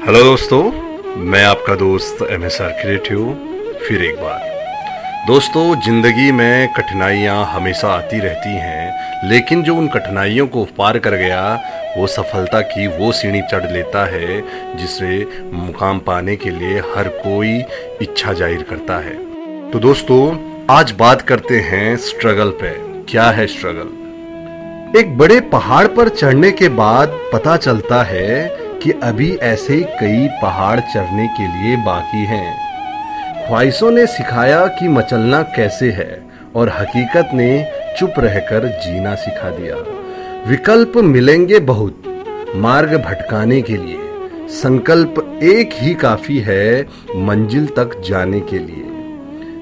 Hello दोस्तों। मैं आपका दोस्त एम एस आर क्रिएटिव फिर एक बार। दोस्तों, ज़िंदगी में कठिनाइयाँ हमेशा आती रहती हैं, लेकिन जो उन कठिनाइयों को पार कर गया, वो सफलता की वो सीढ़ी चढ़ लेता है, जिसे मुकाम पाने के लिए हर कोई इच्छा ज़ाहिर करता है। तो दोस्तों, आज बात करते हैं स्ट्रगल पे। क्या है स्ट्रगल एक बड़े पहाड़ पर चढ़ने के बाद पता चलता है कि अभी ऐसे कई पहाड़ चढ़ने के लिए बाकी हैं। ख्वाहिशों ने सिखाया कि मचलना कैसे है, और हकीकत ने चुप रहकर जीना सिखा दिया। विकल्प मिलेंगे बहुत, मार्ग भटकाने के लिए। संकल्प एक ही काफ़ी है, मंजिल तक जाने के लिए।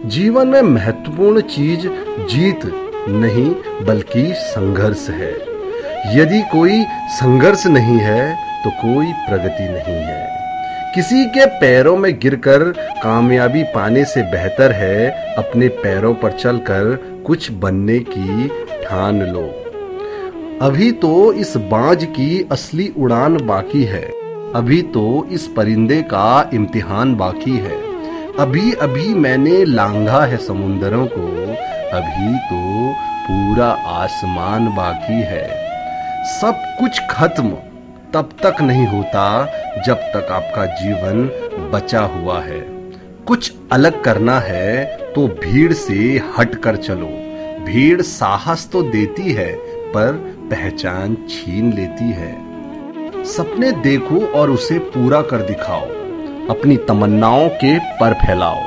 जीवन में महत्वपूर्ण चीज़ जीत नहीं, बल्कि संघर्ष है। यदि कोई संघर्ष नहीं है तो कोई प्रगति नहीं है। किसी के पैरों में गिरकर कामयाबी पाने से बेहतर है अपने पैरों पर चलकर कुछ बनने की ठान लो। अभी तो इस बाज की असली उड़ान बाकी है। अभी तो इस परिंदे का इम्तिहान बाकी है। अभी अभी मैंने लांघा है समुंदरों को, अभी तो पूरा आसमान बाकी है। सब कुछ खत्म। तब तक नहीं होता जब तक आपका जीवन बचा हुआ है। कुछ अलग करना है तो भीड़ से हट कर चलो। भीड़ साहस तो देती है, पर पहचान छीन लेती है। सपने देखो और उसे पूरा कर दिखाओ। अपनी तमन्नाओं के पर फैलाओ।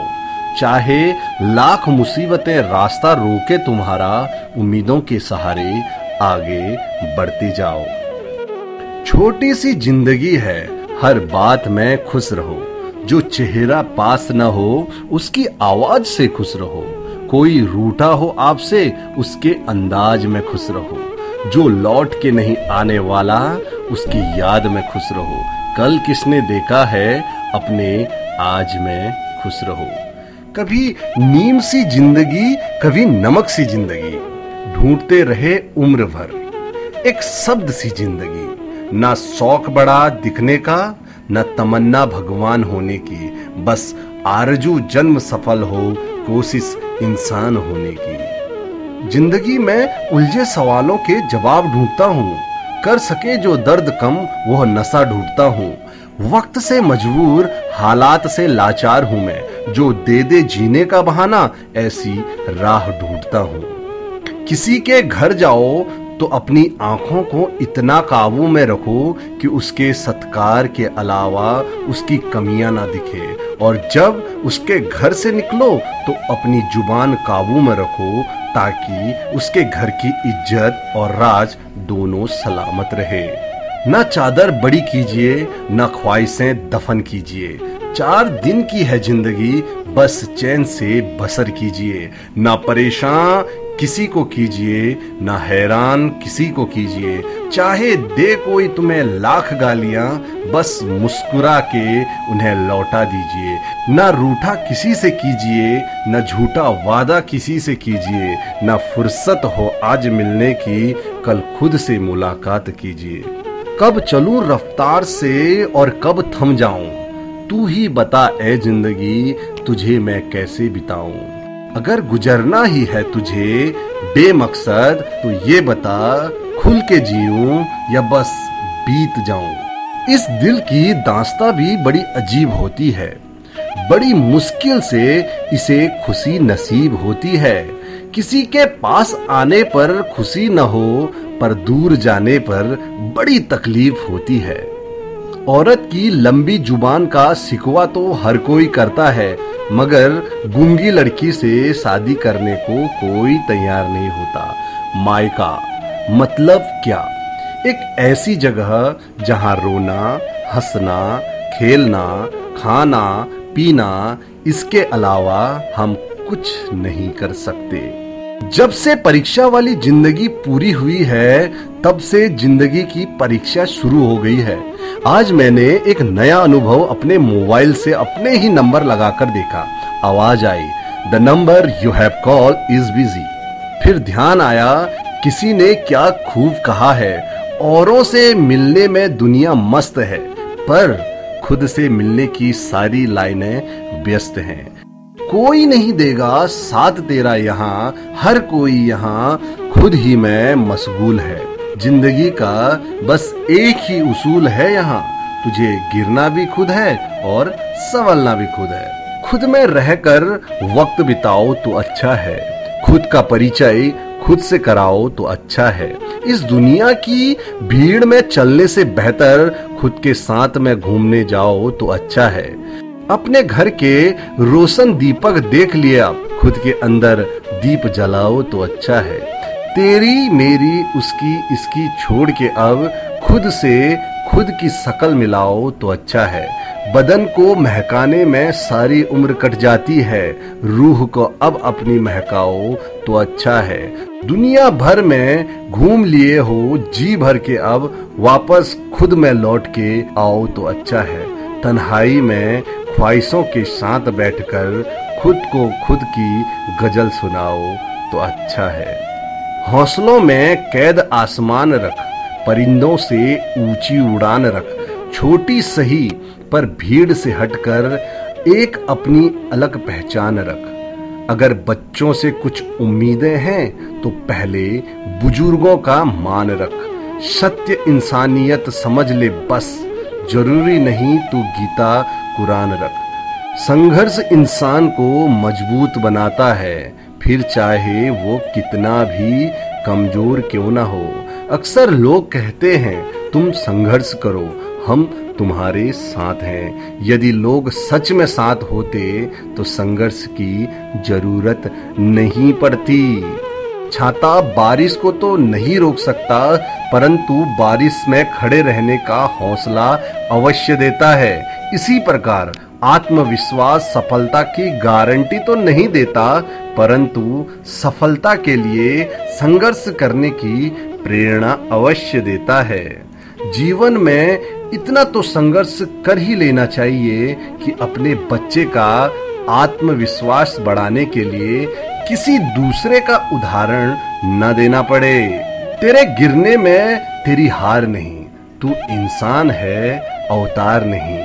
चाहे लाख मुसीबतें रास्ता रोके तुम्हारा, उम्मीदों के सहारे आगे बढ़ते जाओ। छोटी सी ज़िंदगी है, हर बात में खुश रहो। जो चेहरा पास न हो, उसकी आवाज़ से खुश रहो। कोई रूठा हो आपसे, उसके अंदाज में खुश रहो। जो लौट के नहीं आने वाला, उसकी याद में खुश रहो। कल किसने देखा है, अपने आज में खुश रहो। कभी नीम सी ज़िंदगी, कभी नमक सी ज़िंदगी, ढूंढते रहे उम्र भर। एक शब्द सी ज़िंदगी। ना शौक बड़ा दिखने का, न तमन्ना भगवान होने की। बस आरज़ू जन्म सफल हो, कोशिश इंसान होने की। ज़िंदगी में उलझे सवालों के जवाब ढूंढता हूँ। कर सके जो दर्द कम, वह नशा ढूंढता हूँ। वक्त से मजबूर, हालात से लाचार हूँ मैं। जो दे दे जीने का बहाना, ऐसी राह ढूंढता हूँ। किसी के घर जाओ तो अपनी आँखों को इतना काबू में रखो कि उसके सत्कार के अलावा उसकी कमियाँ ना दिखे। और जब उसके घर से निकलो तो अपनी ज़ुबान काबू में रखो ताकि उसके घर की इज़्ज़त और राज दोनों सलामत रहे। न चादर बड़ी कीजिए, न ख्वाहिशें दफन कीजिए। चार दिन की है ज़िंदगी, बस चैन से बसर कीजिए। ना परेशान किसी को कीजिए, ना हैरान, किसी को कीजिए। चाहे दे कोई तुम्हें लाख गालियाँ, बस मुस्कुरा के उन्हें लौटा दीजिए। ना रूठा किसी से कीजिए, ना झूठा वादा किसी से कीजिए। ना फुर्सत हो आज मिलने की, कल खुद से मुलाकात कीजिए। कब चलूँ रफ्तार से और कब थम जाऊँ? तू ही बता ए ज़िंदगी, तुझे मैं कैसे बिताऊं? अगर गुजरना ही है तुझे, बेमकसद तो ये बता, खुल के जीऊं या बस बीत जाऊँ। इस दिल की दास्ता भी बड़ी अजीब होती है। बड़ी मुश्किल से इसे खुशी नसीब होती है। किसी के पास आने पर खुशी न हो, पर दूर जाने पर बड़ी तकलीफ़ होती है। औरत की लंबी ज़ुबान का सिकवा तो हर कोई करता है मगर गुंगी लड़की से शादी करने को कोई तैयार नहीं होता। मायका मतलब क्या? एक ऐसी जगह जहाँ रोना, हंसना, खेलना, खाना, पीना, इसके अलावा हम कुछ नहीं कर सकते। जब से परीक्षा वाली ज़िंदगी पूरी हुई है, तब से ज़िंदगी की परीक्षा शुरू हो गई है। आज मैंने एक नया अनुभव अपने मोबाइल से अपने ही नंबर लगाकर देखा। आवाज़ आई, the number you have call is busy. फिर ध्यान आया, किसी ने क्या खूब कहा है, औरों से मिलने में दुनिया मस्त है, पर खुद से मिलने की सारी लाइनें व्यस्त हैं। कोई नहीं देगा साथ तेरा यहाँ, हर कोई यहाँ खुद ही में मशगूल है। ज़िंदगी का बस एक ही उसूल है यहाँ। तुझे गिरना भी खुद है और संवलना भी खुद है। खुद में रहकर वक्त बिताओ तो अच्छा है। खुद का परिचय खुद से कराओ तो अच्छा है। इस दुनिया की भीड़ में चलने से बेहतर खुद के साथ में घूमने जाओ तो अच्छा है। अपने घर के रोशन दीपक देख लिया खुद के अंदर दीप जलाओ तो अच्छा है। तेरी मेरी उसकी इसकी छोड़ के अब खुद से खुद की शकल मिलाओ तो अच्छा है। बदन को महकाने में सारी उम्र कट जाती है। रूह को अब अपनी महकाओ तो अच्छा है। दुनिया भर में घूम लिए हो, जी भर के अब वापस खुद में लौट के आओ तो अच्छा है। तन्हाई में ख्वाहिशों के साथ बैठकर खुद को खुद की गज़ल सुनाओ तो अच्छा है। हौसलों में कैद आसमान रख, परिंदों से ऊँची उड़ान रख, छोटी सही पर भीड़ से हटकर एक अपनी अलग पहचान रख। अगर बच्चों से कुछ उम्मीदें हैं तो पहले बुज़ुर्गों का मान रख। सत्य इंसानियत समझ ले बस, ज़रूरी नहीं तो गीता, कुरान रख। संघर्ष इंसान को मज़बूत बनाता है। फिर चाहे वो कितना भी कमज़ोर क्यों ना हो। अक्सर लोग कहते हैं, तुम संघर्ष करो, हम तुम्हारे साथ हैं। यदि लोग सच में साथ होते तो संघर्ष की ज़रूरत नहीं पड़ती। छाता बारिश को तो नहीं रोक सकता, परंतु बारिश में खड़े रहने का हौसला अवश्य देता है। इसी प्रकार आत्मविश्वास सफलता की गारंटी तो नहीं देता, परंतु सफलता के लिए संघर्ष करने की प्रेरणा अवश्य देता है। जीवन में इतना तो संघर्ष कर ही लेना चाहिए कि अपने बच्चे का आत्मविश्वास बढ़ाने के लिए किसी दूसरे का उदाहरण न देना पड़े। तेरे गिरने में तेरी हार नहीं, तू इंसान है, अवतार नहीं।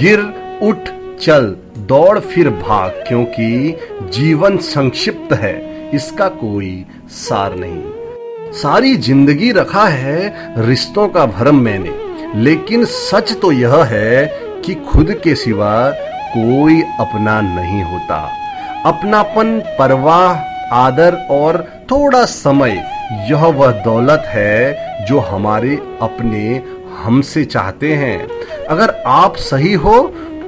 गिर, उठ चल, दौड़ फिर भाग, क्योंकि जीवन संक्षिप्त है, इसका कोई सार नहीं। सारी ज़िंदगी रखा है रिश्तों का भरम मैंने, लेकिन सच तो यह है कि खुद के सिवा कोई अपना नहीं होता। अपनापन, परवाह, आदर और थोड़ा समय, यह वह दौलत है जो हमारे अपने हमसे चाहते हैं। अगर आप सही हो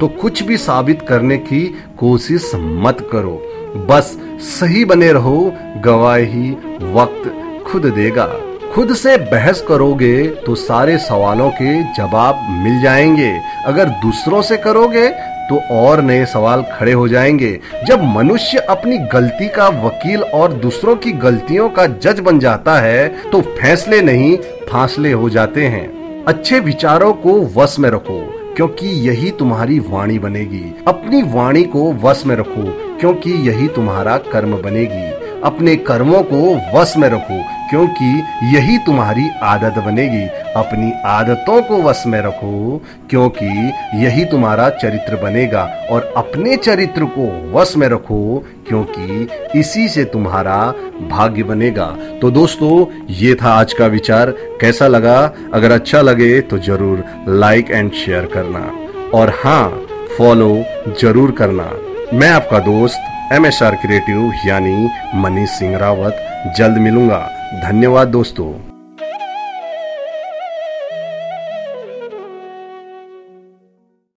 तो कुछ भी साबित करने की कोशिश मत करो। बस सही बने रहो, गवाही वक्त खुद देगा। खुद से बहस करोगे तो सारे सवालों के जवाब मिल जाएँगे। अगर दूसरों से करोगे तो और नए सवाल खड़े हो जाएँगे। जब मनुष्य अपनी गलती का वकील और दूसरों की गलतियों का जज बन जाता है तो फैसले नहीं, फासले हो जाते हैं। अच्छे विचारों को वश में रखो। क्योंकि यही तुम्हारी वाणी बनेगी। अपनी वाणी को वश में रखो, क्योंकि यही तुम्हारा कर्म बनेगी। अपने कर्मों को वश में रखो क्योंकि यही तुम्हारी आदत बनेगी। अपनी आदतों को वश में रखो, क्योंकि यही तुम्हारा चरित्र बनेगा। और अपने चरित्र को वश में रखो, क्योंकि इसी से तुम्हारा भाग्य बनेगा। तो दोस्तों, ये था आज का विचार। कैसा लगा? अगर अच्छा लगे तो ज़रूर लाइक एंड शेयर करना। और हाँ फॉलो ज़रूर करना। मैं आपका दोस्त एम एस आर क्रिएटिव यानी मनीष सिंह रावत। जल्द मिलूँगा। धन्यवाद दोस्तों।